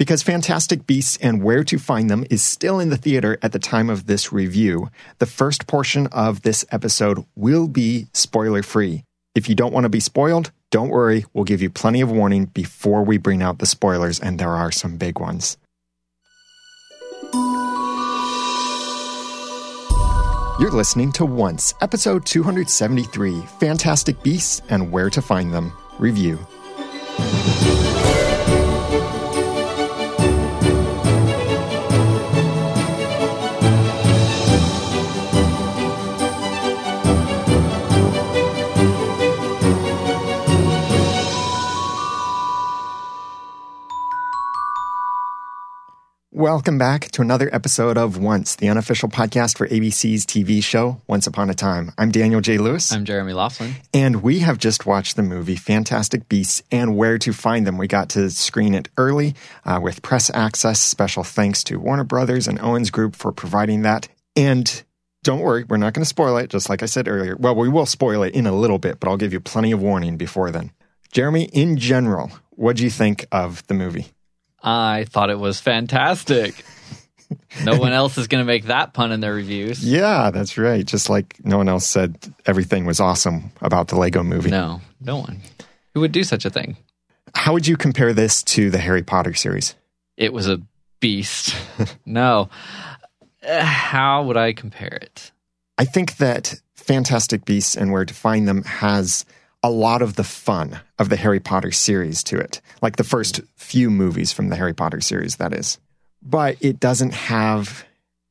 Because Fantastic Beasts and Where to Find Them is still in the theater at the time of this review, the first portion of this episode will be spoiler free. If you don't want to be spoiled, don't worry, we'll give you plenty of warning before we bring out the spoilers, and there are some big ones. You're listening to Once, episode 273 Fantastic Beasts and Where to Find Them review. Welcome back to another episode of Once, the unofficial podcast for ABC's TV show Once Upon a Time. I'm Daniel J. Lewis. I'm Jeremy Laughlin. And we have just watched the movie Fantastic Beasts and Where to Find Them. We got to screen it early uh, with press access. Special thanks to Warner Brothers and Owens Group for providing that. And don't worry, we're not going to spoil it, just like I said earlier. Well, we will spoil it in a little bit, but I'll give you plenty of warning before then. Jeremy, in general, what do you think of the movie? I thought it was fantastic. no one else is going to make that pun in their reviews. Yeah, that's right. Just like no one else said everything was awesome about the Lego movie. No, no one. Who would do such a thing? How would you compare this to the Harry Potter series? It was a beast. no. How would I compare it? I think that Fantastic Beasts and Where to Find Them has a lot of the fun of the Harry Potter series to it, like the first few movies from the Harry Potter series, that is. But it doesn't have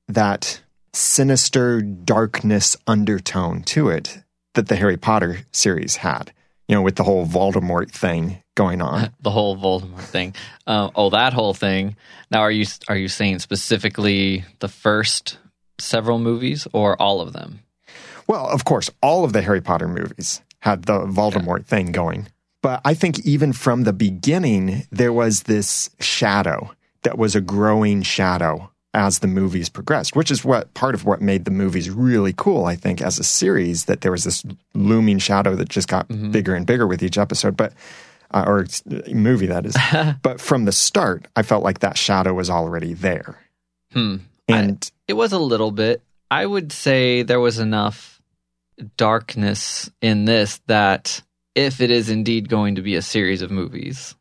that sinister darkness undertone to it that the Harry Potter series had, you know, with the whole Voldemort thing going on. the whole Voldemort thing. Uh, oh, that whole thing. Now, are you are you saying specifically the first several movies or all of them? Well, of course, all of the Harry Potter movies had the Voldemort yeah. thing going. But I think even from the beginning, there was this shadow that was a growing shadow as the movies progressed, which is what part of what made the movies really cool, I think, as a series, that there was this looming shadow that just got mm-hmm. bigger and bigger with each episode. But uh, or movie that is. but from the start, I felt like that shadow was already there. Hmm. And I, it was a little bit. I would say there was enough darkness in this that if it is indeed going to be a series of movies,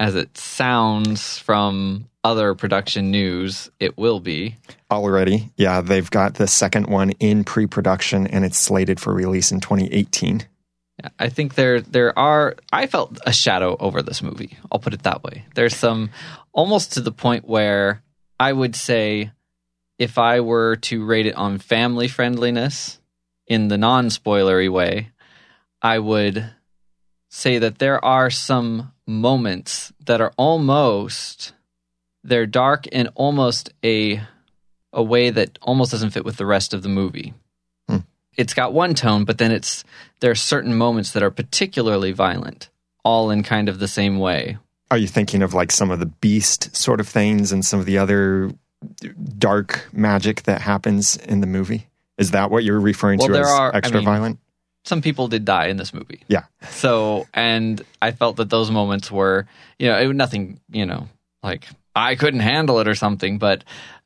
as it sounds from other production news, it will be. Already. Yeah, they've got the second one in pre production and it's slated for release in 2018. I think there there are I felt a shadow over this movie. I'll put it that way. There's some almost to the point where I would say if I were to rate it on family friendliness, in the non spoilery way, I would say that there are some moments that are almost they're dark in almost a a way that almost doesn't fit with the rest of the movie. Hmm. It's got one tone, but then it's there are certain moments that are particularly violent, all in kind of the same way. Are you thinking of like some of the beast sort of things and some of the other dark magic that happens in the movie? Is that what you're referring well, to as are, extra I mean, violent? Some people did die in this movie. Yeah. So, and I felt that those moments were, you know, it, was nothing, you know, like I couldn't handle it or something, but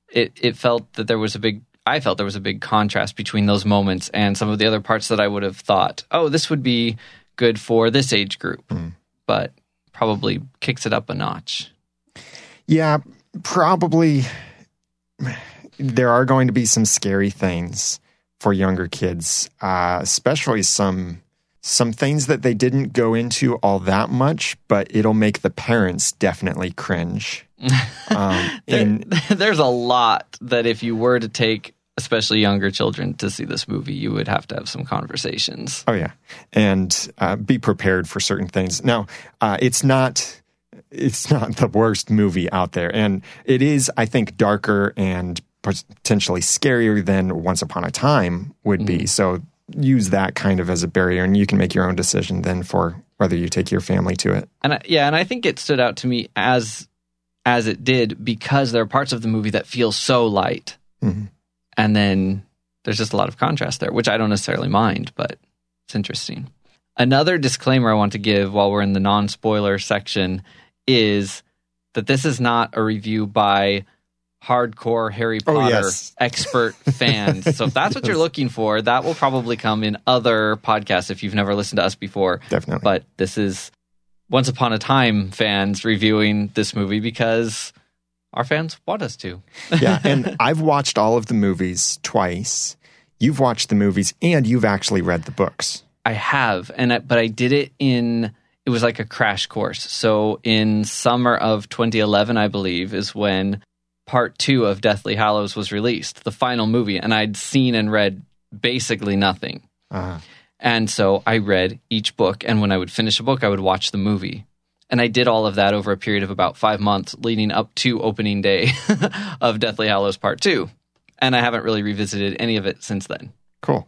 it, it felt that there was a big, I felt there was a big contrast between those moments and some of the other parts that I would have thought, oh, this would be good for this age group, mm. but probably kicks it up a notch. Yeah, probably there are going to be some scary things for younger kids, uh, especially some some things that they didn't go into all that much, but it'll make the parents definitely cringe. Um, and, there's a lot that if you were to take especially younger children to see this movie, you would have to have some conversations. Oh yeah, and uh, be prepared for certain things. Now, uh, it's not it's not the worst movie out there, and it is, I think, darker and potentially scarier than Once Upon a Time would be. Mm. So use that kind of as a barrier, and you can make your own decision then for whether you take your family to it. And I, yeah, and I think it stood out to me as as it did because there are parts of the movie that feel so light, mm-hmm. and then there's just a lot of contrast there, which I don't necessarily mind, but it's interesting. Another disclaimer I want to give while we're in the non spoiler section is that this is not a review by hardcore Harry Oh, Potter yes. expert fans. So if that's what you're looking for, that will probably come in other podcasts if you've never listened to us before. Definitely. But this is Once Upon a Time fans reviewing this movie because our fans want us to. yeah, and I've watched all of the movies twice. You've watched the movies and you've actually read the books. I have, and I, but I did it in it was like a crash course. So in summer of 2011, I believe, is when part two of Deathly Hallows was released, the final movie, and I'd seen and read basically nothing. Uh, And so I read each book, and when I would finish a book, I would watch the movie. And I did all of that over a period of about five months leading up to opening day of Deathly Hallows Part 2. And I haven't really revisited any of it since then. cool.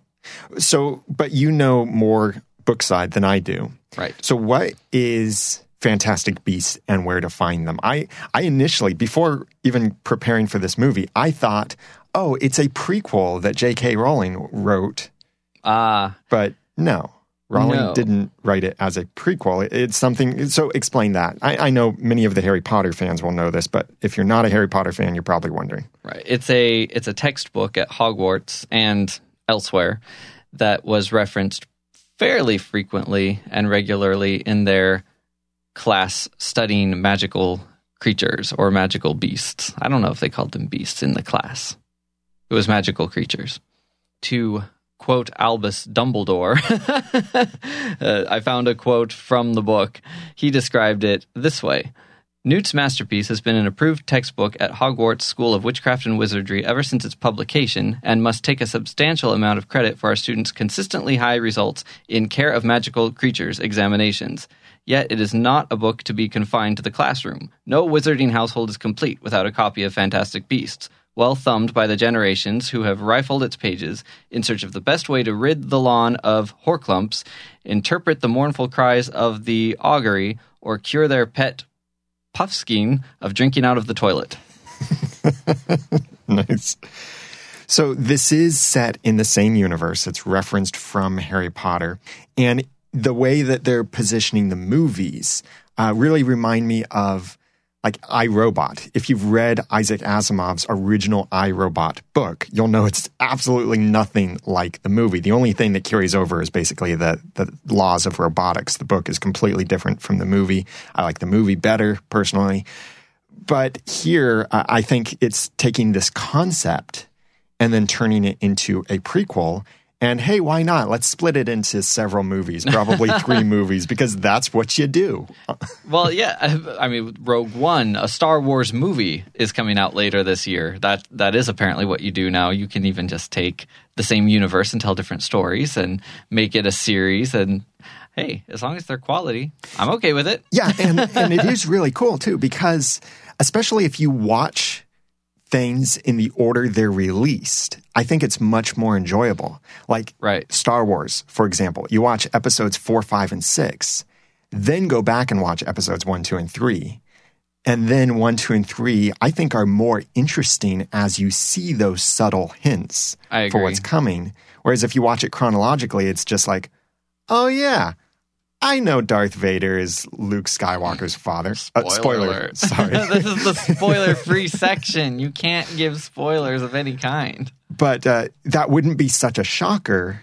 So, but you know more book side than I do. Right. So, what is Fantastic Beasts and where to find them? I, I initially, before even preparing for this movie, I thought, oh, it's a prequel that J.K. Rowling wrote, Ah, but no. Rowling No. didn't write it as a prequel. It- It's something. So explain that. I, I know many of the Harry Potter fans will know this, but if you're not a Harry Potter fan, you're probably wondering. Right. It's a it's a textbook at Hogwarts and elsewhere that was referenced fairly frequently and regularly in their class studying magical creatures or magical beasts. I don't know if they called them beasts in the class. It was magical creatures. To quote Albus Dumbledore, uh, I found a quote from the book. He described it this way. Newt's masterpiece has been an approved textbook at Hogwarts School of Witchcraft and Wizardry ever since its publication and must take a substantial amount of credit for our students' consistently high results in care of magical creatures examinations. Yet it is not a book to be confined to the classroom. No wizarding household is complete without a copy of Fantastic Beasts, well thumbed by the generations who have rifled its pages in search of the best way to rid the lawn of Horklumps, interpret the mournful cries of the Augurey, or cure their pet Puffskein of drinking out of the toilet. nice. So this is set in the same universe. It's referenced from Harry Potter, and the way that they're positioning the movies uh, really remind me of like iRobot. If you've read Isaac Asimov's original iRobot book, you'll know it's absolutely nothing like the movie. The only thing that carries over is basically the the laws of robotics. The book is completely different from the movie. I like the movie better personally. But here, uh, I think it's taking this concept and then turning it into a prequel. And hey, why not? Let's split it into several movies, probably three movies, because that's what you do. Well, yeah, I mean, Rogue One, a Star Wars movie, is coming out later this year. That that is apparently what you do now. You can even just take the same universe and tell different stories and make it a series. And hey, as long as they're quality, I'm okay with it. Yeah, and, and it is really cool too, because especially if you watch things in the order they're released, I think it's much more enjoyable. Like Right. Star Wars, for example, you watch episodes four, five, and six, then go back and watch episodes one, two, and three. And then one, two, and three, I think are more interesting as you see those subtle hints for what's coming. Whereas if you watch it chronologically, it's just like, oh yeah, I know Darth Vader is Luke Skywalker's father. Uh, spoiler. Sorry. this is the spoiler-free section. You can't give spoilers of any kind. but uh, that wouldn't be such a shocker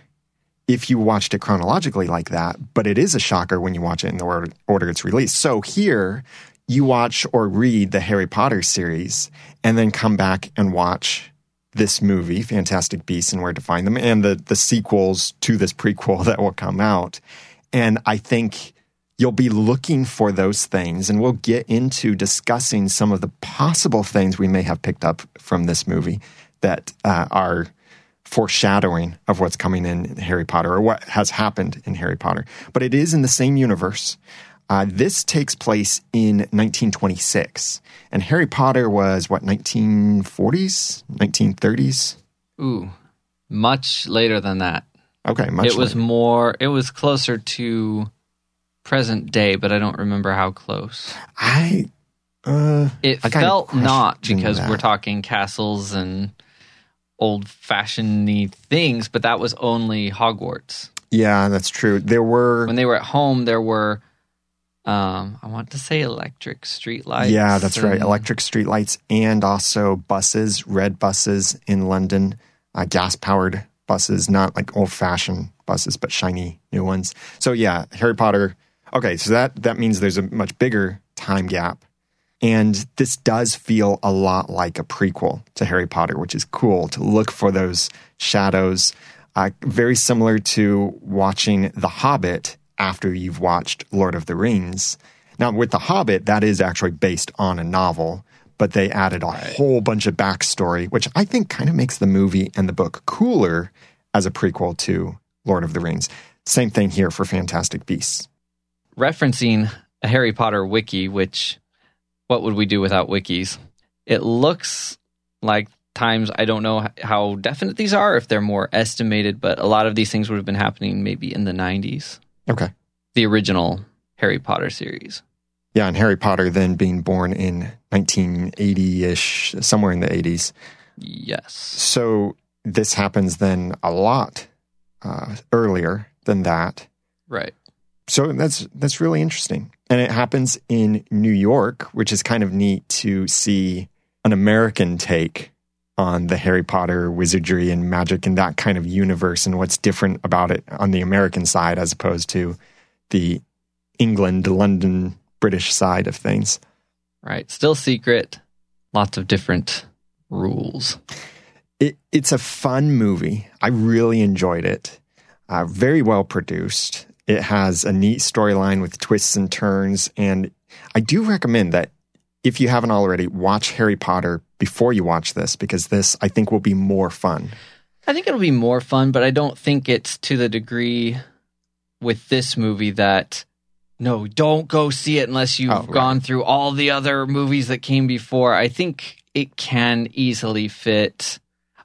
if you watched it chronologically like that. But it is a shocker when you watch it in the order, order it's released. So here, you watch or read the Harry Potter series and then come back and watch this movie, Fantastic Beasts and Where to Find Them, and the, the sequels to this prequel that will come out. And I think you'll be looking for those things, and we'll get into discussing some of the possible things we may have picked up from this movie that uh, are foreshadowing of what's coming in Harry Potter or what has happened in Harry Potter. But it is in the same universe. Uh, this takes place in 1926, and Harry Potter was what 1940s, 1930s. Ooh, much later than that. Okay, much it was more. It was closer to present day, but I don't remember how close. I. Uh, It I felt not because that. we're talking castles and old fashioned things, but that was only Hogwarts. yeah, that's true. There were When they were at home, there were Um, I want to say electric streetlights. Yeah, that's right. and- Electric streetlights and also buses, red buses in London, uh, gas powered buses, not like old fashioned buses, but shiny new ones. So yeah, Harry Potter. Okay, so that that means there's a much bigger time gap, and this does feel a lot like a prequel to Harry Potter, which is cool to look for those shadows. Uh, very similar to watching The Hobbit after you've watched Lord of the Rings. Now, with The Hobbit, that is actually based on a novel, but they added a whole bunch of backstory, which I think kind of makes the movie and the book cooler as a prequel to Lord of the Rings. Same thing here for Fantastic Beasts. referencing a Harry Potter wiki, which what would we do without wikis? It looks like times I don't know how definite these are, if they're more estimated, but a lot of these things would have been happening maybe in the 90s, Okay. the original Harry Potter series. Yeah, and Harry Potter then being born in 1980 ish, somewhere in the 80s. Yes. So this happens then a lot uh, earlier than that. Right. So that's that's really interesting, and it happens in New York, which is kind of neat to see an American take on the Harry Potter wizardry and magic and that kind of universe, and what's different about it on the American side as opposed to the England, London, British side of things. Right. Still secret. Lots of different rules. It, it's a fun movie. I really enjoyed it. Uh, very well produced. It has a neat storyline with twists and turns. And I do recommend that if you haven't already, watch Harry Potter before you watch this because this, I think, will be more fun. I think it'll be more fun, but I don't think it's to the degree with this movie that no, don't go see it unless you've Oh, right. gone through all the other movies that came before. I think it can easily fit.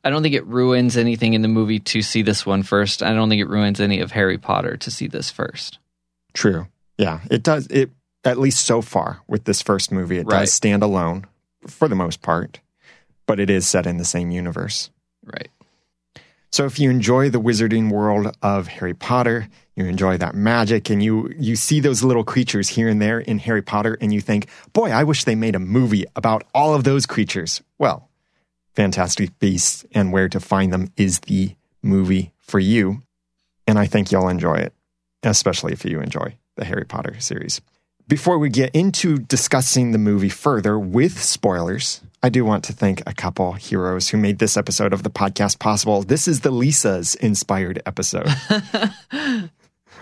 I don't think it ruins anything in the movie to see this one first. I don't think it ruins any of Harry Potter to see this first. True. Yeah, it does. It at least so far with this first movie, it Right. does stand alone for the most part, but it is set in the same universe. Right. So if you enjoy the wizarding world of Harry Potter, you enjoy that magic and you you see those little creatures here and there in Harry Potter and you think, "Boy, I wish they made a movie about all of those creatures." Well, Fantastic Beasts and Where to Find Them is the movie for you, and I think you'll enjoy it, especially if you enjoy the Harry Potter series. Before we get into discussing the movie further with spoilers, I do want to thank a couple heroes who made this episode of the podcast possible. This is the Lisa's inspired episode.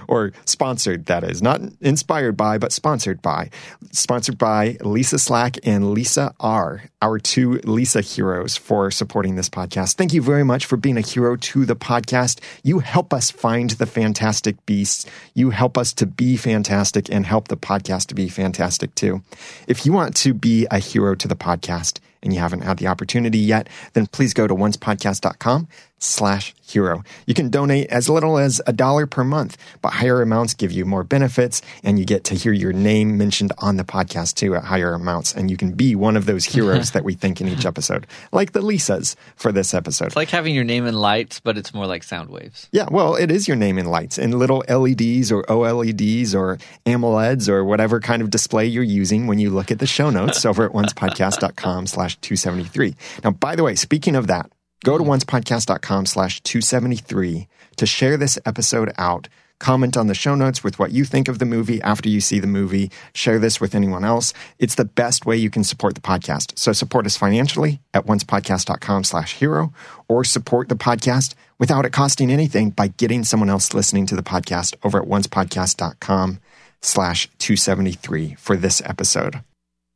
or sponsored, that is. Not inspired by, but sponsored by. Sponsored by Lisa Slack and Lisa R, our two Lisa heroes for supporting this podcast. Thank you very much for being a hero to the podcast. You help us find the fantastic beasts. You help us to be fantastic and help the podcast to be fantastic too. If you want to be a hero to the podcast, and you haven't had the opportunity yet, then please go to oncepodcast.com slash hero. You can donate as little as a dollar per month, but higher amounts give you more benefits and you get to hear your name mentioned on the podcast too at higher amounts. And you can be one of those heroes that we think in each episode, like the Lisas for this episode. It's like having your name in lights, but it's more like sound waves. Yeah, well, it is your name in lights in little LEDs or OLEDs or AMOLEDs or whatever kind of display you're using when you look at the show notes over at oncepodcast.com slash 273. Now, by the way, speaking of that, go to oncepodcast.com slash 273 to share this episode out. Comment on the show notes with what you think of the movie after you see the movie. Share this with anyone else. It's the best way you can support the podcast. So support us financially at oncepodcast.com slash hero or support the podcast without it costing anything by getting someone else listening to the podcast over at oncepodcast.com slash 273 for this episode.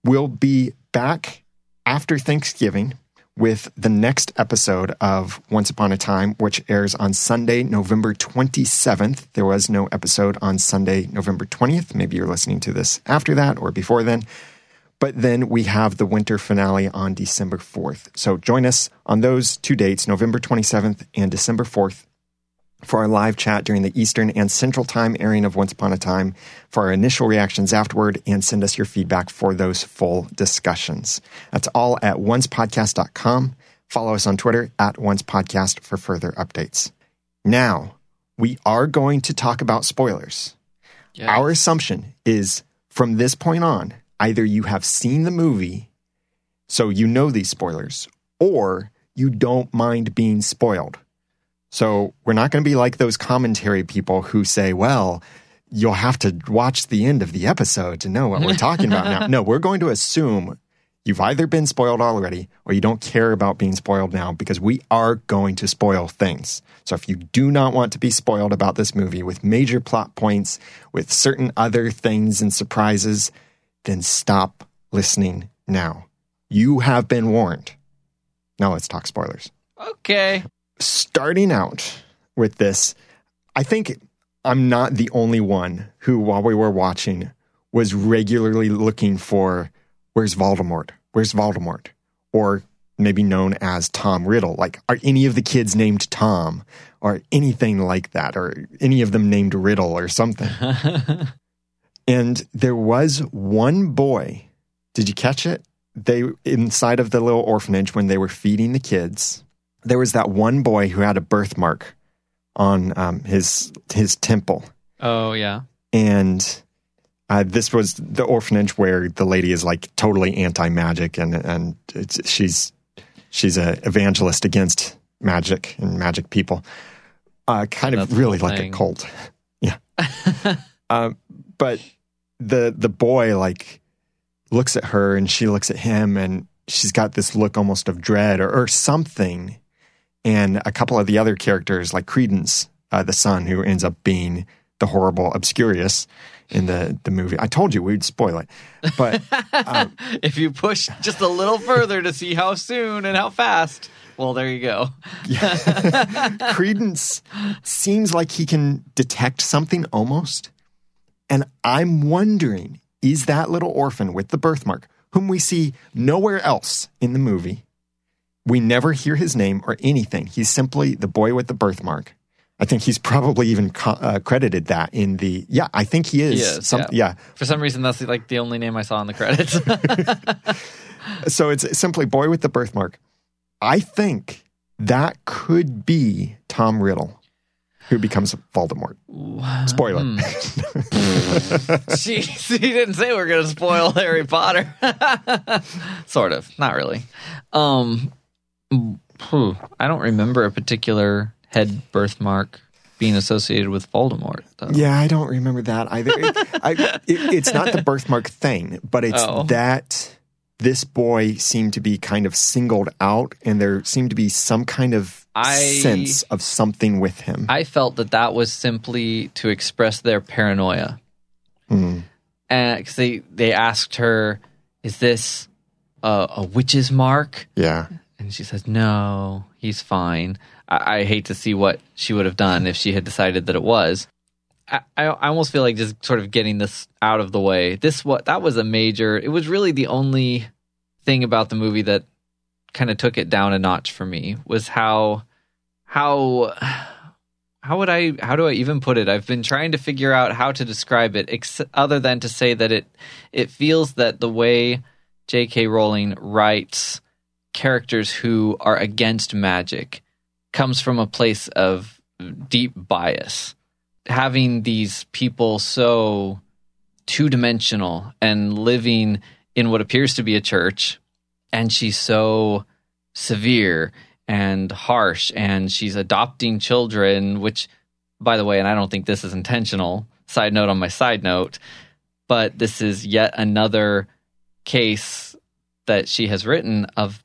We'll be back after Thanksgiving with the next episode of Once Upon a Time, which airs on Sunday, November 27th. There was no episode on Sunday, November 20th. Maybe you're listening to this after that or before then. But then we have the winter finale on December 4th. So join us on those two dates, November 27th and December 4th, for our live chat during the Eastern and Central Time airing of Once Upon a Time, for our initial reactions afterward, and send us your feedback for those full discussions. That's all at oncepodcast.com. Follow us on Twitter at oncepodcast for further updates. Now, we are going to talk about spoilers. Yes. Our assumption is from this point on, either you have seen the movie, so you know these spoilers, or you don't mind being spoiled. So we're not going to be like those commentary people who say, well, you'll have to watch the end of the episode to know what we're talking about now. No, we're going to assume you've either been spoiled already or you don't care about being spoiled now because we are going to spoil things. So if you do not want to be spoiled about this movie with major plot points, with certain other things and surprises, then stop listening now. You have been warned. Now let's talk spoilers. Okay. Starting out with this, I think I'm not the only one who, while we were watching, was regularly looking for where's Voldemort? Where's Voldemort? Or maybe known as Tom Riddle. Like, are any of the kids named Tom or anything like that? Or any of them named Riddle or something? and there was one boy. Did you catch it? They inside of the little orphanage when they were feeding the kids. There was that one boy who had a birthmark on um, his his temple, Oh yeah. and uh, this was the orphanage where the lady is like totally anti magic, and and it's, she's she's a evangelist against magic and magic people. Uh, kind That's of really like a cult, yeah. um, but the the boy like looks at her and she looks at him and she's got this look almost of dread or, or something and a couple of the other characters like credence uh, the son who ends up being the horrible obscurious in the, the movie i told you we'd spoil it but um, if you push just a little further to see how soon and how fast, well, there you go. credence seems like he can detect something almost and i'm wondering is that little orphan with the birthmark whom we see nowhere else in the movie we never hear his name or anything he's simply the boy with the birthmark i think he's probably even co- uh, credited that in the yeah i think he is, He is, Some- yeah. yeah For some reason, that's like the only name I saw in the credits. so it's simply boy with the birthmark i think that could be tom riddle who becomes voldemort spoiler Hmm. Jeez, he didn't say we are going to spoil Harry Potter. sort of, not really. Um, I don't remember a particular head birthmark being associated with Voldemort. Though. Yeah, I don't remember that either. It, I, it, it's not the birthmark thing, but it's Oh. that this boy seemed to be kind of singled out, and there seemed to be some kind of I- sense of something with him. I felt that that was simply to express their paranoia. Hmm. And 'cause they they asked her, "Is this a, a witch's mark?" yeah, And she says, "No, he's fine." I, I hate to see what she would have done if she had decided that it was. I, I almost feel like just sort of getting this out of the way. This what that was a major. It was really the only thing about the movie that kind of took it down a notch for me was how how how would I how do I even put it? I've been trying to figure out how to describe it ex- other than to say that it it feels that the way J.K. Rowling writes characters who are against magic comes from a place of deep bias. Having these people so two dimensional and living in what appears to be a church, and she's so severe and harsh, and she's adopting children, which, by the way, and I don't think this is intentional. Side note on my side note, but this is yet another case that she has written of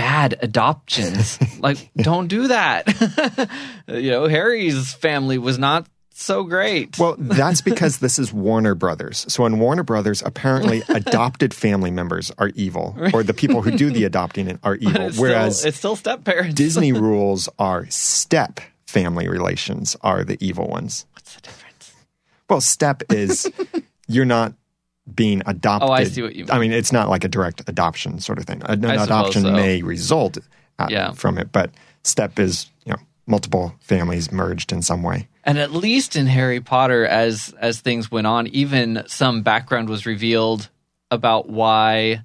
bad adoptions. like, don't do that. you know, Harry's family was not so great. well, that's because this is Warner Brothers. So in Warner Brothers, apparently adopted family members are evil, or the people who do the adopting are evil. it's Whereas still, it's still step parents. Disney rules are step family relations are the evil ones. What's the difference? Well, step is you're not being adopted. Oh, I see what you mean. I mean, it's not like a direct adoption sort of thing. An adoption so. may result uh, Yeah. from it, but step is you know multiple families merged in some way. And at least in Harry Potter, as as things went on, even some background was revealed about why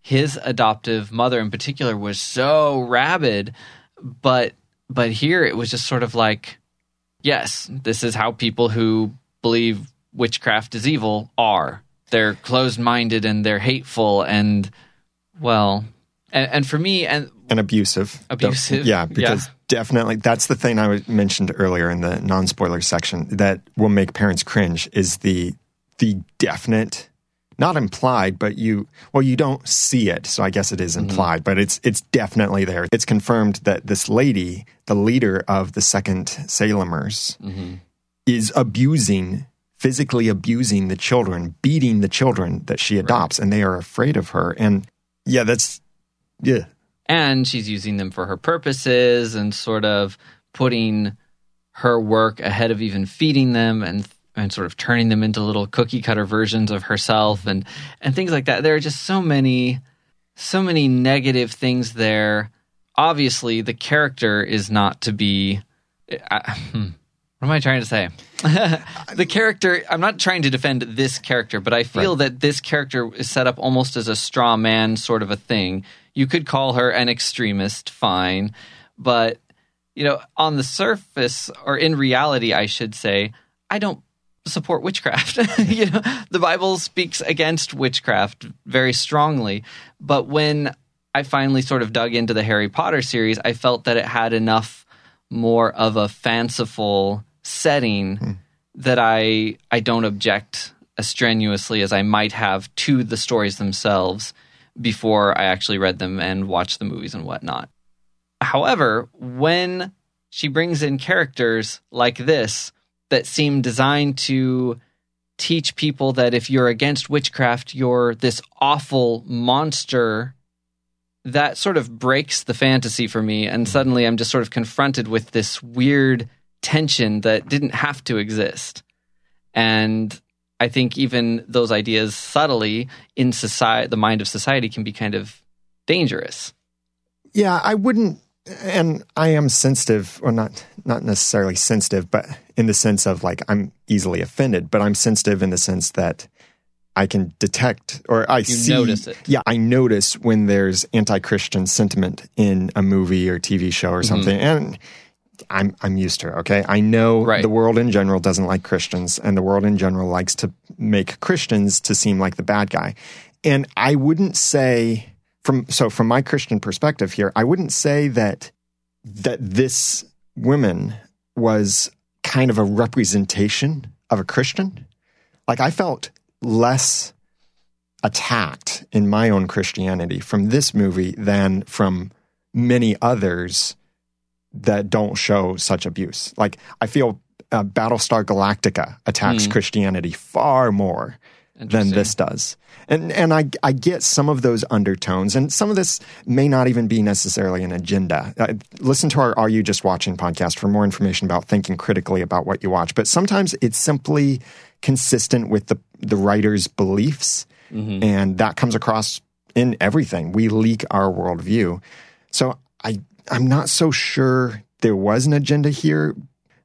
his adoptive mother, in particular, was so rabid. But but here it was just sort of like, yes, this is how people who believe witchcraft is evil are. They're closed minded and they're hateful and well and, and for me and and abusive. Abusive, Yeah, because yeah. definitely that's the thing I mentioned earlier in the non-spoiler section that will make parents cringe is the the definite not implied but you well you don't see it so I guess it is mm-hmm. implied but it's it's definitely there. It's confirmed that this lady, the leader of the second Salemers mm-hmm. is abusing physically abusing the children, beating the children that she adopts and they are afraid of her. And yeah, that's yeah. and she's using them for her purposes and sort of putting her work ahead of even feeding them and and sort of turning them into little cookie cutter versions of herself and and things like that. There are just so many so many negative things there. Obviously the character is not to be I, hmm, what am i trying to say? The character i'm not trying to defend this character but i feel that this character is set up almost as a straw man sort of a thing. You could call her an extremist fine but you know on the surface or in reality i should say i don't support witchcraft. You know the bible speaks against witchcraft very strongly but when i finally sort of dug into the harry potter series i felt that it had enough more of a fanciful setting hmm. that I I don't object as strenuously as I might have to the stories themselves before I actually read them and watched the movies and whatnot. However, when she brings in characters like this that seem designed to teach people that if you're against witchcraft, you're this awful monster that sort of breaks the fantasy for me. And hmm. suddenly i'm just sort of confronted with this weird tension that didn't have to exist and i think even those ideas subtly in society the mind of society can be kind of dangerous Yeah, I wouldn't, and I am sensitive, or not, not necessarily sensitive, but in the sense of like I'm easily offended. But I'm sensitive in the sense that I can detect, or I see. notice it. Yeah, I notice when there's anti-Christian sentiment in a movie or TV show or mm-hmm. something, and I'm I'm used to it. Okay, I know Right. the world in general doesn't like Christians, and the world in general likes to make Christians to seem like the bad guy. And I wouldn't say from so from my Christian perspective here, I wouldn't say that that this woman was kind of a representation of a Christian. Like I felt less attacked in my own Christianity from this movie than from many others that don't show such abuse. Like I feel uh, Battlestar Galactica attacks Christianity far more than this does. And and I I get some of those undertones, and some of this may not even be necessarily an agenda. Uh, listen to our "Are You Just Watching" podcast for more information about thinking critically about what you watch. But sometimes it's simply consistent with the the writer's beliefs, and that comes across in everything. We leak our worldview, so I I'm not so sure there was an agenda here.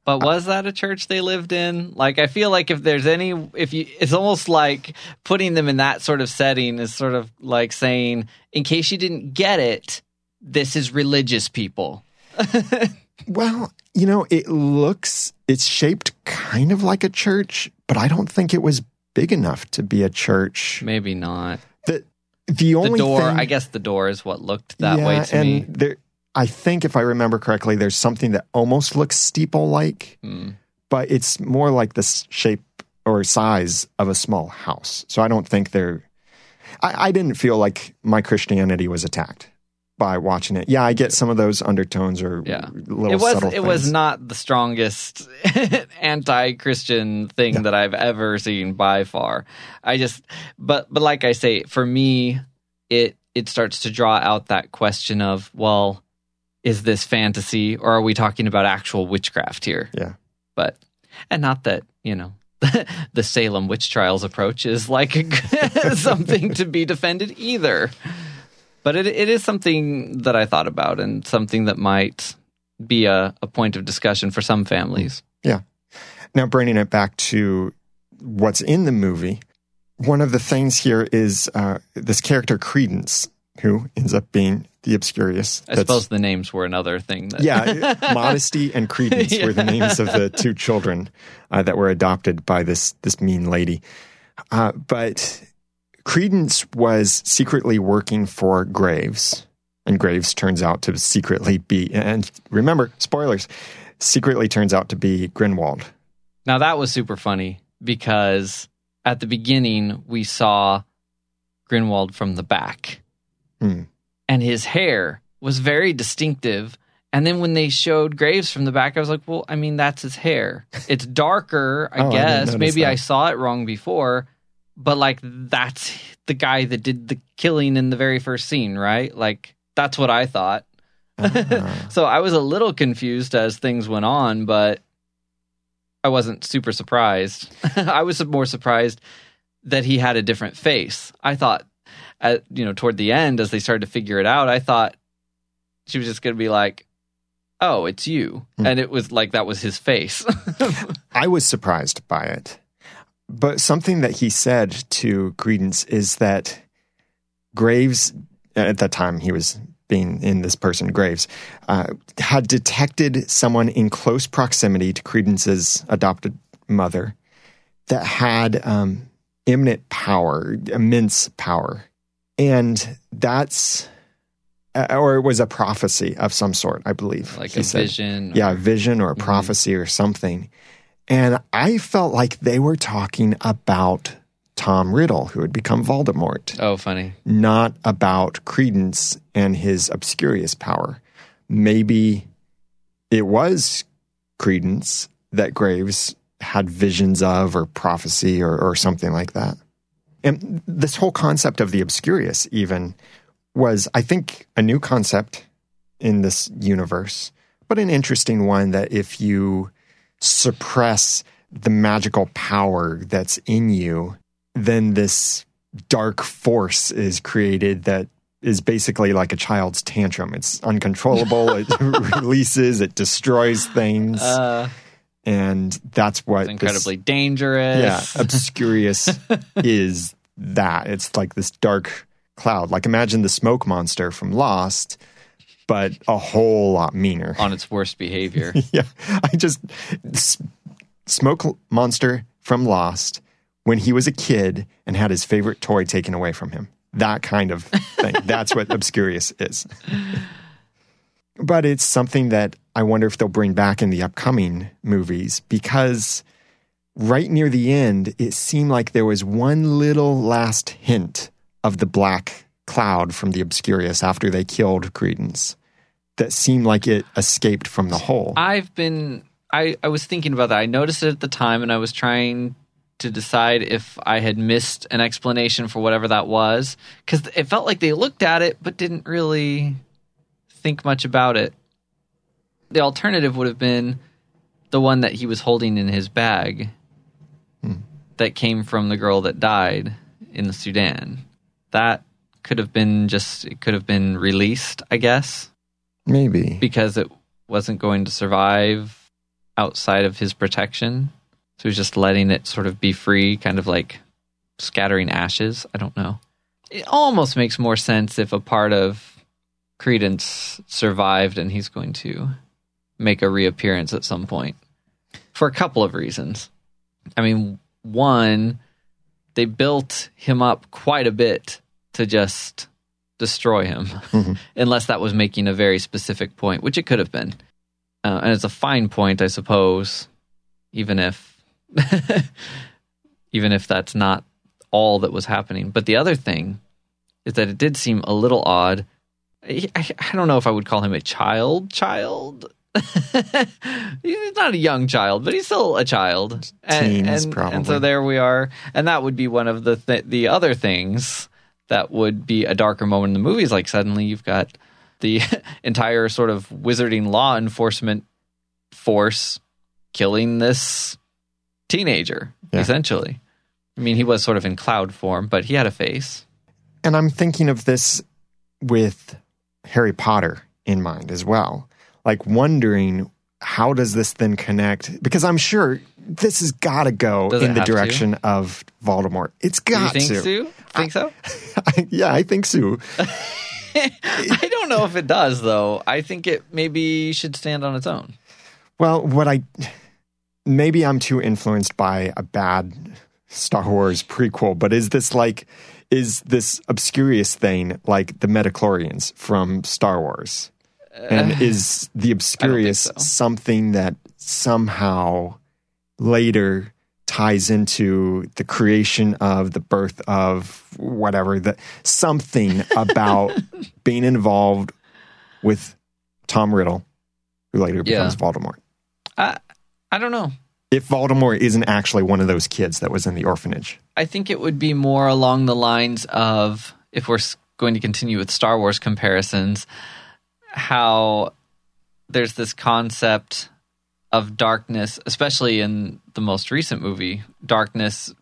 But was that a church they lived in? Like, I feel like if there's any, if you, it's almost like putting them in that sort of setting is sort of like saying, in case you didn't get it, this is religious people. Well, you know, it looks it's shaped kind of like a church, but I don't think it was big enough to be a church. Maybe not. The the The only door, thing, I guess the door is what looked that yeah, way to and me. there I think if I remember correctly, there's something that almost looks steeple like, Hmm. but it's more like the shape or size of a small house. So I don't think they're. I, I didn't feel like my Christianity was attacked by watching it. Yeah, I get some of those undertones or Yeah. little It was subtle it was not the strongest anti-Christian thing that I've ever seen by far. I just but but like I say for me it it starts to draw out that question of well is this fantasy or are we talking about actual witchcraft here? Yeah. But and not that, you know, the Salem witch trials approach is like something to be defended either. But it it is something that I thought about and something that might be a, a point of discussion for some families. Yeah. Now, bringing it back to what's in the movie, one of the things here is uh, this character Credence, who ends up being the Obscurious. I suppose the names were another thing that yeah, Modesty and Credence were the names of the two children uh, that were adopted by this this mean lady. Uh, but Credence was secretly working for Graves, and Graves turns out to secretly be, and remember, spoilers, secretly turns out to be Grinwald. Now that was super funny because at the beginning we saw Grinwald from the back. Hmm. And his hair was very distinctive. And then when they showed Graves from the back, I was like, well, I mean, that's his hair. It's darker, I Oh, guess. notice Maybe I saw it wrong before, but like, that's the guy that did the killing in the very first scene, right? Like, that's what I thought. Ah. So I was a little confused as things went on, but I wasn't super surprised. I was more surprised that he had a different face. I thought, at, you know, toward the end, as they started to figure it out, I thought she was just going to be like, "Oh, it's you," Hmm. and it was like that was his face. I was surprised by it. But something that he said to Credence is that Graves, at that time he was being in this person, Graves, uh, had detected someone in close proximity to Credence's adopted mother that had um, imminent power, immense power. And that's, uh, or it was a prophecy of some sort, I believe. like a said vision. yeah, a vision or a Mhm. prophecy or something. And I felt like they were talking about Tom Riddle, who had become Voldemort, Oh, funny. not about Credence and his Obscurious power. Maybe it was Credence that Graves had visions of or prophecy or, or something like that. And this whole concept of the Obscurious, even, was, I think, a new concept in this universe, but an interesting one that if you suppress the magical power that's in you, then this dark force is created that is basically like a child's tantrum. It's uncontrollable, it releases, it destroys things. Uh, and that's what it's this- incredibly dangerous. yeah, Obscurious is that. It's like this dark cloud. Like imagine the smoke monster from Lost, but a whole lot meaner. on its worst behavior. yeah, I just smoke monster from Lost when he was a kid and had his favorite toy taken away from him. That kind of thing. That's what Obscurious is. But it's something that I wonder if they'll bring back in the upcoming movies because right near the end, it seemed like there was one little last hint of the black cloud from the Obscurious after they killed Credence that seemed like it escaped from the hole. I've been I, I was thinking about that. I noticed it at the time and I was trying to decide if I had missed an explanation for whatever that was cuz it felt like they looked at it but didn't really think much about it. The alternative would have been the one that he was holding in his bag hmm. that came from the girl that died in the Sudan. That could have been just it could have been released, I guess Maybe. because it wasn't going to survive outside of his protection. So he was just letting it sort of be free, kind of like scattering ashes. I don't know. It almost makes more sense if a part of Credence survived and he's going to make a reappearance at some point for a couple of reasons. I mean, one, they built him up quite a bit to just destroy him, Mhm. unless that was making a very specific point, which it could have been. Uh, and it's a fine point, I suppose, even if even if that's not all that was happening. But the other thing is that it did seem a little odd. I, I don't know if I would call him a child. Child. he's not a young child, but he's still a child. And, and probably. so there we are, and that would be one of the th- the other things that would be a darker moment in the movies. Like suddenly you've got the entire sort of wizarding law enforcement force killing this teenager, Yeah. essentially. I mean, he was sort of in cloud form, but he had a face. And I'm thinking of this with Harry Potter in mind as well. Like wondering how does this then connect? Because I'm sure this has got to go in the have to? direction of Voldemort. It's Do you got think to. so? Think so? yeah, I think so. I don't know if it does, though. I think it maybe should stand on its own. Well, what I maybe I'm too influenced by a bad Star Wars prequel, but is this like is this obscurious thing like the Midichlorians from Star Wars? And uh, is the obscurious so. something that somehow later ties into the creation of the birth of whatever the something about being involved with Tom Riddle, who later becomes Yeah. Voldemort. I I don't know. If Voldemort isn't actually one of those kids that was in the orphanage. I think it would be more along the lines of if we're going to continue with Star Wars comparisons, how there's this concept of darkness, especially in the most recent movie, darkness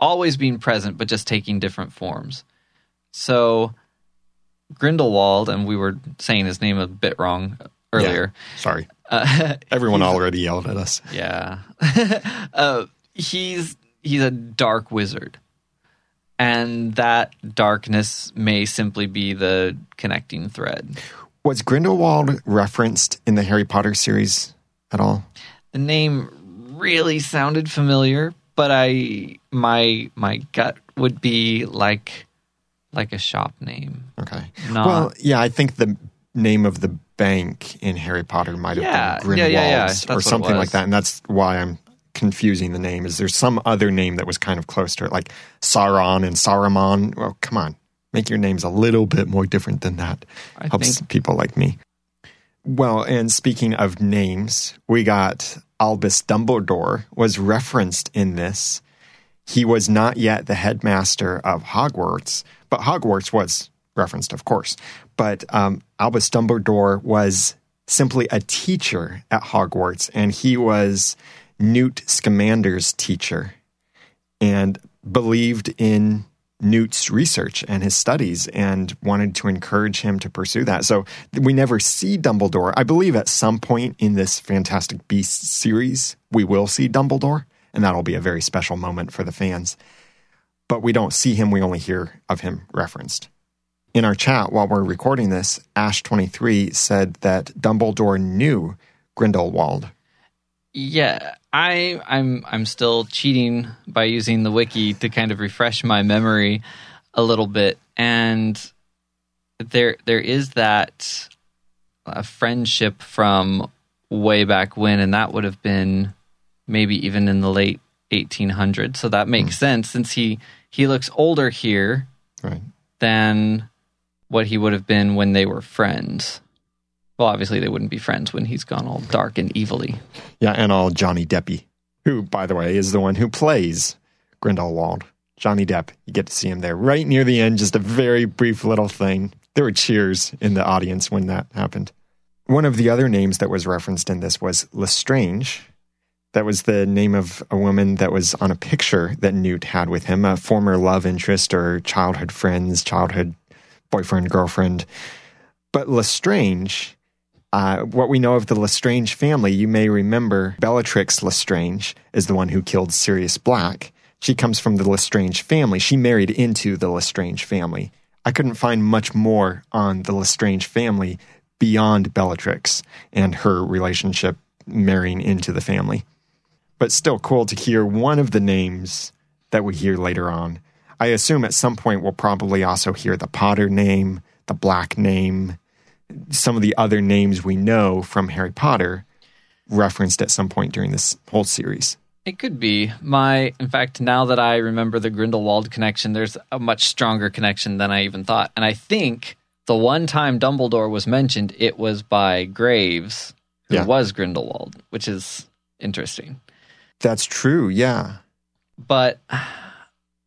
always being present but just taking different forms. So Grindelwald, and we were saying his name a bit wrong earlier. Sorry. Uh, Everyone already yelled at us. yeah. uh, he's he's a dark wizard. And that darkness may simply be the connecting thread. Was Grindelwald referenced in the Harry Potter series at all? The name really sounded familiar, but I my my gut would be like like a shop name. Okay. Not Well, yeah, I think the name of the bank in Harry Potter might have Yeah, been yeah, yeah, yeah. Or something like that. And that's why I'm confusing the name. Is there's some other name that was kind of close to it, like Sauron and Saruman? Well, come on. Make your names a little bit more different than that. I Helps think people like me. Well, and speaking of names, we got Albus Dumbledore was referenced in this. He was not yet the headmaster of Hogwarts, but Hogwarts was referenced, of course. But um, Albus Dumbledore was simply a teacher at Hogwarts, and he was Newt Scamander's teacher and believed in Newt's research and his studies and wanted to encourage him to pursue that. So we never see Dumbledore. I believe at some point in this Fantastic Beasts series, we will see Dumbledore, and that'll be a very special moment for the fans. But we don't see him, we only hear of him referenced. In our chat while we're recording this, Ash23 said that Dumbledore knew Grindelwald. Yeah, I I'm I'm still cheating by using the wiki to kind of refresh my memory a little bit and there there is that uh, friendship from way back when and that would have been maybe even in the late 1800s so that makes sense since he he looks older here Right. than what he would have been when they were friends. Well, obviously they wouldn't be friends when he's gone all dark and evilly. Yeah, and all Johnny Deppy, who, by the way, is the one who plays Grindelwald. Johnny Depp, you get to see him there right near the end, just a very brief little thing. There were cheers in the audience when that happened. One of the other names that was referenced in this was Lestrange. That was the name of a woman that was on a picture that Newt had with him, a former love interest or childhood friends, childhood boyfriend, girlfriend. But Lestrange, uh, what we know of the Lestrange family, you may remember Bellatrix Lestrange is the one who killed Sirius Black. She comes from the Lestrange family. She married into the Lestrange family. I couldn't find much more on the Lestrange family beyond Bellatrix and her relationship marrying into the family. But still cool to hear one of the names that we hear later on. I assume at some point we'll probably also hear the Potter name, the Black name, some of the other names we know from Harry Potter referenced at some point during this whole series. It could be. My in fact, now that I remember the Grindelwald connection, there's a much stronger connection than I even thought. And I think the one time Dumbledore was mentioned, it was by Graves, who Yeah. was Grindelwald, which is interesting. That's true, yeah. But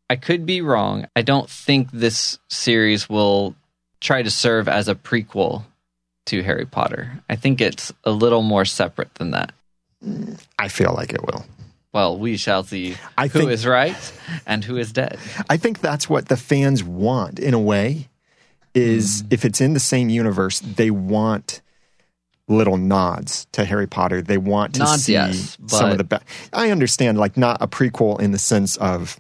I could be wrong. I don't think this series will try to serve as a prequel to Harry Potter. I think it's a little more separate than that. I feel like it will. Well, we shall see I who think is right and who is dead. I think that's what the fans want in a way is hmm. if it's in the same universe, they want little nods to Harry Potter. They want to Nods, see yes, some of the be- I understand like not a prequel in the sense of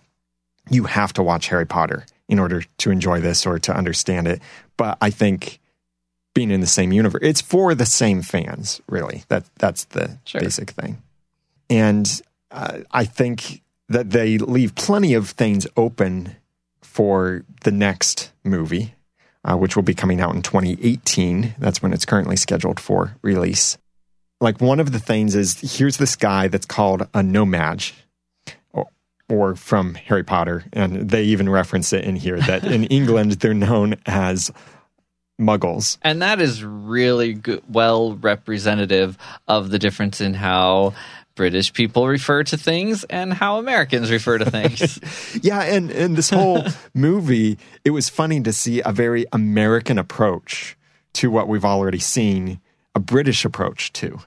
you have to watch Harry Potter in order to enjoy this or to understand it, but I think being in the same universe, it's for the same fans, really. That that's the Sure. basic thing. And uh, I think that they leave plenty of things open for the next movie, uh, which will be coming out in 2018. That's when it's currently scheduled for release. Like one of the things is here's this guy that's called a No-Maj, or, from Harry Potter, and they even reference it in here that in England they're known as muggles. And that is really good, well representative of the difference in how British people refer to things and how Americans refer to things. yeah, and in this whole movie, it was funny to see a very American approach to what we've already seen, a British approach to.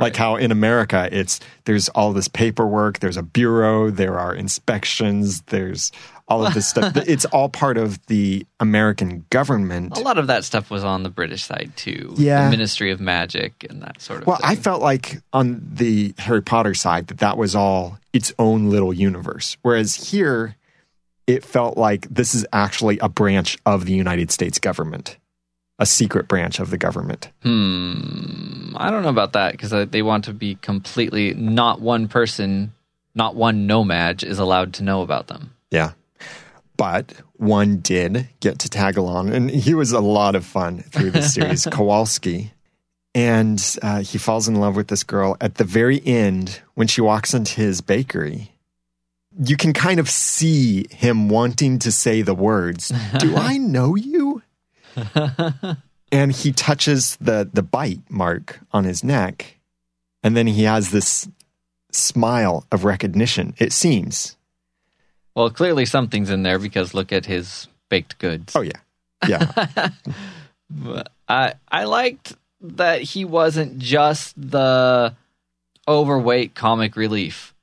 Like how in America it's there's all this paperwork, there's a bureau, there are inspections, there's all of this stuff. It's all part of the American government. A lot of that stuff was on the British side too. Yeah. The Ministry of Magic and that sort of Well, thing. I felt like on the Harry Potter side that that was all its own little universe. Whereas here, it felt like this is actually a branch of the United States government, a secret branch of the government. Hmm. I don't know about that because they want to be completely not one person, not one No-Maj is allowed to know about them. Yeah. But one did get to tag along, and he was a lot of fun through the series, Kowalski. And uh, he falls in love with this girl at the very end when she walks into his bakery. You can kind of see him wanting to say the words, Do I know you? and he touches the, the bite mark on his neck. And then he has this smile of recognition, it seems. Well, clearly something's in there because look at his baked goods. Oh, yeah. Yeah. I I liked that he wasn't just the overweight comic relief.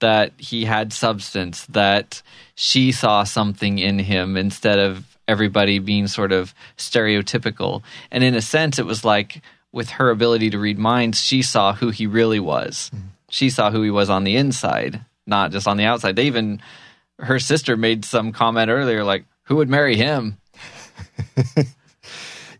That he had substance. That she saw something in him instead of everybody being sort of stereotypical. And in a sense, it was like with her ability to read minds, she saw who he really was. Mm-hmm. She saw who he was on the inside, not just on the outside. They even her sister made some comment earlier, like, "Who would marry him?"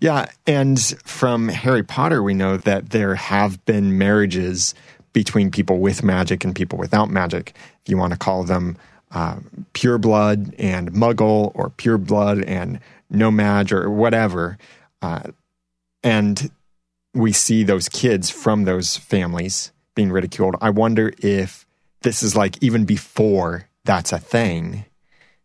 Yeah, and from Harry Potter, we know that there have been marriages between people with magic and people without magic. If you want to call them uh, pure blood and muggle, or pure blood and No-Maj, or whatever. Uh, and we see those kids from those families being ridiculed. I wonder if this is like even before that's a thing,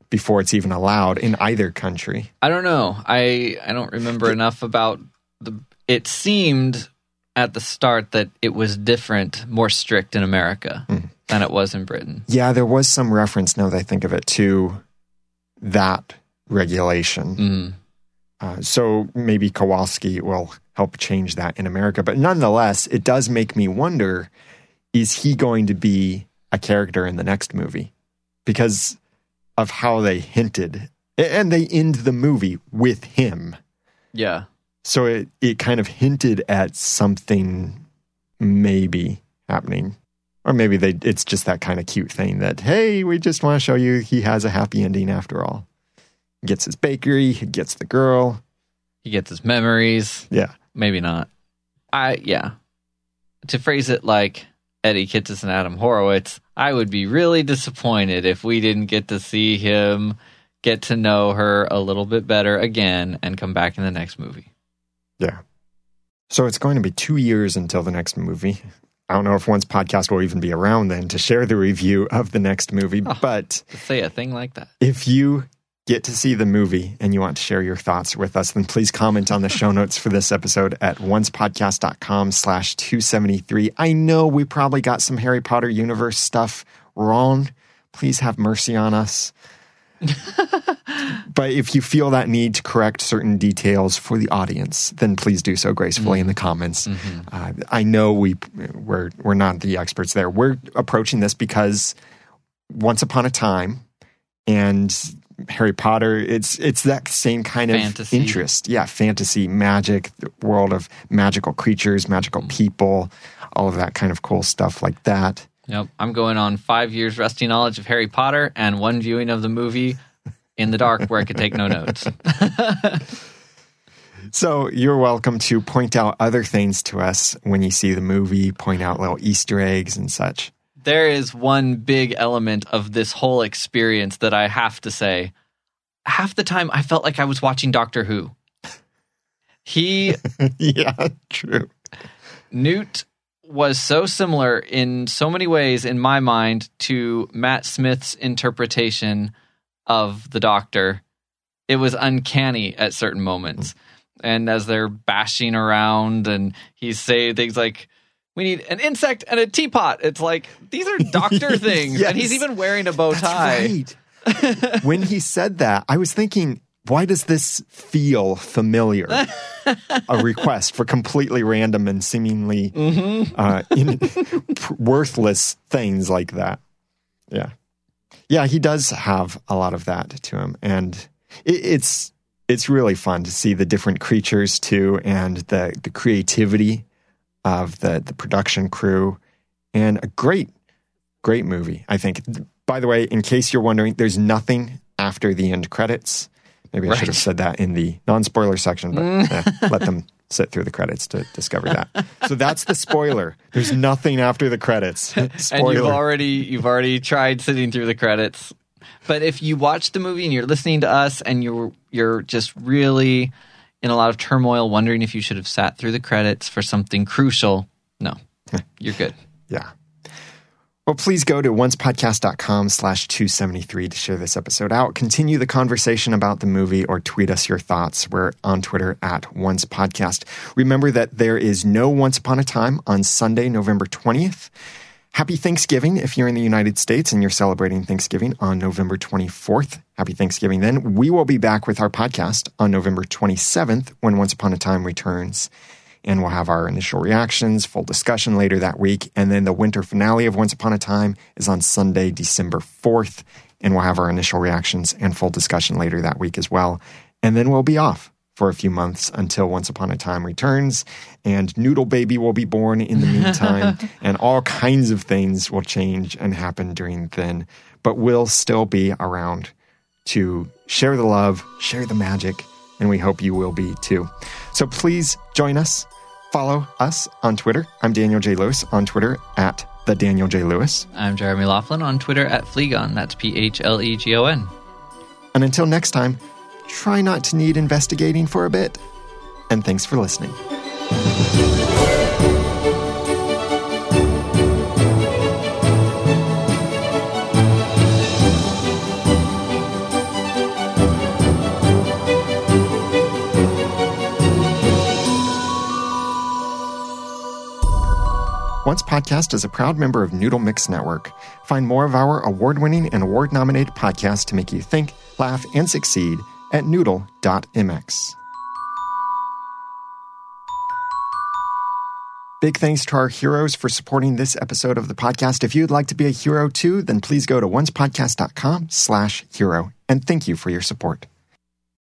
before it's even allowed in either country. I don't know. I I don't remember enough about the. It seemed at the start that it was different, more strict in America than it was in Britain. Yeah, there was some reference, now that I think of it, to that regulation. Mm. Uh, so maybe Kowalski will help change that in America. But nonetheless, it does make me wonder is he going to be a character in the next movie? Because of how they hinted. And they end the movie with him. Yeah. So it, it kind of hinted at something maybe happening. Or maybe they it's just that kind of cute thing that, hey, we just want to show you he has a happy ending after all. He gets his bakery, he gets the girl. He gets his memories. Yeah. Maybe not. I yeah. To phrase it like Eddy Kitsis and Adam Horowitz, I would be really disappointed if we didn't get to see him get to know her a little bit better again and come back in the next movie. Yeah. So it's going to be two years until the next movie. I don't know if one's podcast will even be around then to share the review of the next movie. Oh. But say a thing like that. if you get to see the movie and you want to share your thoughts with us, then please comment on the show notes for this episode at oncepodcast.com slash 273. I know we probably got some Harry Potter universe stuff wrong. Please have mercy on us. but if you feel that need to correct certain details for the audience, then please do so gracefully in the mm-hmm. comments. Mm-hmm. Uh, I know we we're we're not the experts there. We're approaching this because once upon a time, and Harry Potter, it's it's that same kind of Fantasy. interest. Yeah, fantasy, magic, the world of magical creatures, magical mm. people, all of that kind of cool stuff like that. Yep. I'm going on five years rusty knowledge of Harry Potter and one viewing of the movie in the dark where I could take no notes. So you're welcome to point out other things to us when you see the movie, point out little Easter eggs and such. there is one big element of this whole experience that I have to say. Half the time, I felt like I was watching Doctor Who. He, yeah, true. Newt, was so similar in so many ways, in my mind, to Matt Smith's interpretation of the Doctor. It was uncanny at certain moments. And as they're bashing around, and he's saying things like, we need an insect and a teapot. It's like these are doctor things, Yes. and he's even wearing a bow tie. Right. when he said that, I was thinking, why does this feel familiar? a request for completely random and seemingly Mm-hmm. uh, in, worthless things like that. Yeah, yeah, he does have a lot of that to him, and it, it's it's really fun to see the different creatures too, and the the creativity of the the production crew, and a great great movie. I think. By the way, in case you're wondering, there's nothing after the end credits. Maybe I should have said that in the non-spoiler section, but eh, let them sit through the credits to discover that. So that's the spoiler. There's nothing after the credits. and you've Spoiler. already you've already tried sitting through the credits. But if you watch the movie and you're listening to us and you're you're just really in a lot of turmoil, wondering if you should have sat through the credits for something crucial, no, you're good. Yeah. Well, please go to oncepodcast.com slash 273 to share this episode out. Continue the conversation about the movie or tweet us your thoughts. We're on Twitter at oncepodcast. Remember that there is no Once Upon a Time on Sunday, November 20th. Happy Thanksgiving if you're in the United States and you're celebrating Thanksgiving on November 24th. Happy Thanksgiving then. We will be back with our podcast on November 27th when Once Upon a Time returns. And we'll have our initial reactions, full discussion later that week. And then the winter finale of Once Upon a Time is on Sunday, December 4th. And we'll have our initial reactions and full discussion later that week as well. And then we'll be off for a few months until Once Upon a Time returns. And Noodle Baby will be born in the meantime. and all kinds of things will change and happen during then. But we'll still be around to share the love, share the magic, and we hope you will be too. So please join us. Follow us on Twitter. I'm Daniel J. Lewis on Twitter at the Daniel J. Lewis. I'm Jeremy Laughlin on Twitter at Phlegon. That's P H L E G O N. And until next time, try not to need investigating for a bit. And thanks for listening. Once Podcast is a proud member of Noodle Mix Network. Find more of our award winning and award nominated podcasts to make you think, laugh, and succeed at noodle.mx. Big thanks to our heroes for supporting this episode of the podcast. If you'd like to be a hero too, then please go to oncepodcast.com slash hero. And thank you for your support.